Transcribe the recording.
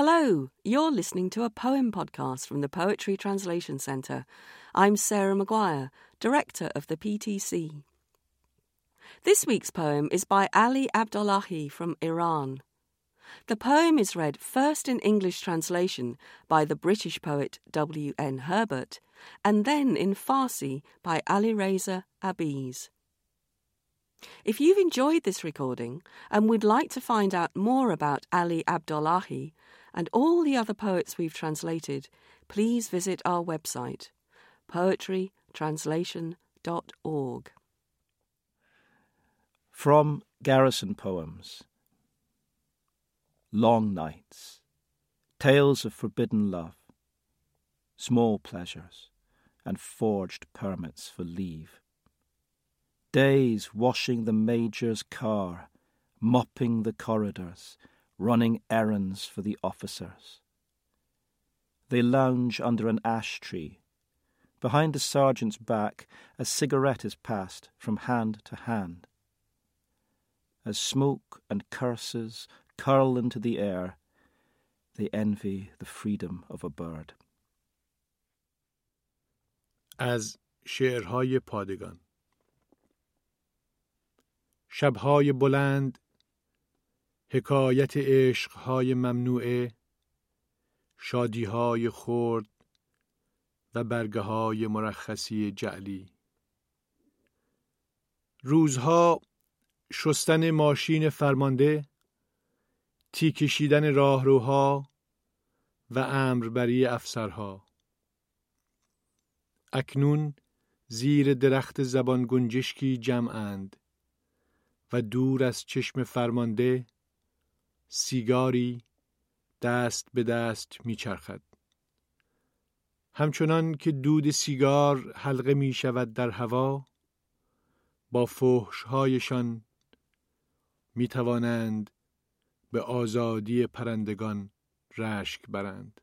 Hello, you're listening to a poem podcast from the Poetry Translation Centre. I'm Sarah Maguire, Director of the PTC. This week's poem is by Ali Abdollahi from Iran. The poem is read first in English translation by the British poet W. N. Herbert and then in Farsi by Alireza Abiz. If you've enjoyed this recording and would like to find out more about Ali Abdollahi and all the other poets we've translated, please visit our website, poetrytranslation.org. From Garrison Poems Long Nights Tales of Forbidden Love Small Pleasures and Forged Permits for Leave Days washing the Major's car, mopping the corridors, running errands for the officers. They lounge under an ash tree. Behind the sergeant's back, a cigarette is passed from hand to hand as smoke and curses curl into the air, they envy the freedom of a bird. از شعرهای پادگان شبهای بلند حکایت عشقهای ممنوعه شادیهای خرد و برگه های مرخصی جعلی. روزها شستن ماشین فرمانده تی کشیدن راهروها و امربری افسرها. اکنون زیر درخت زبان گنجشکی جمعند و دور از چشم فرمانده سیگاری دست به دست میچرخد. همچنان که دود سیگار حلقه می شود در هوا با فحشهایشان می توانند به آزادی پرندگان رشک برند.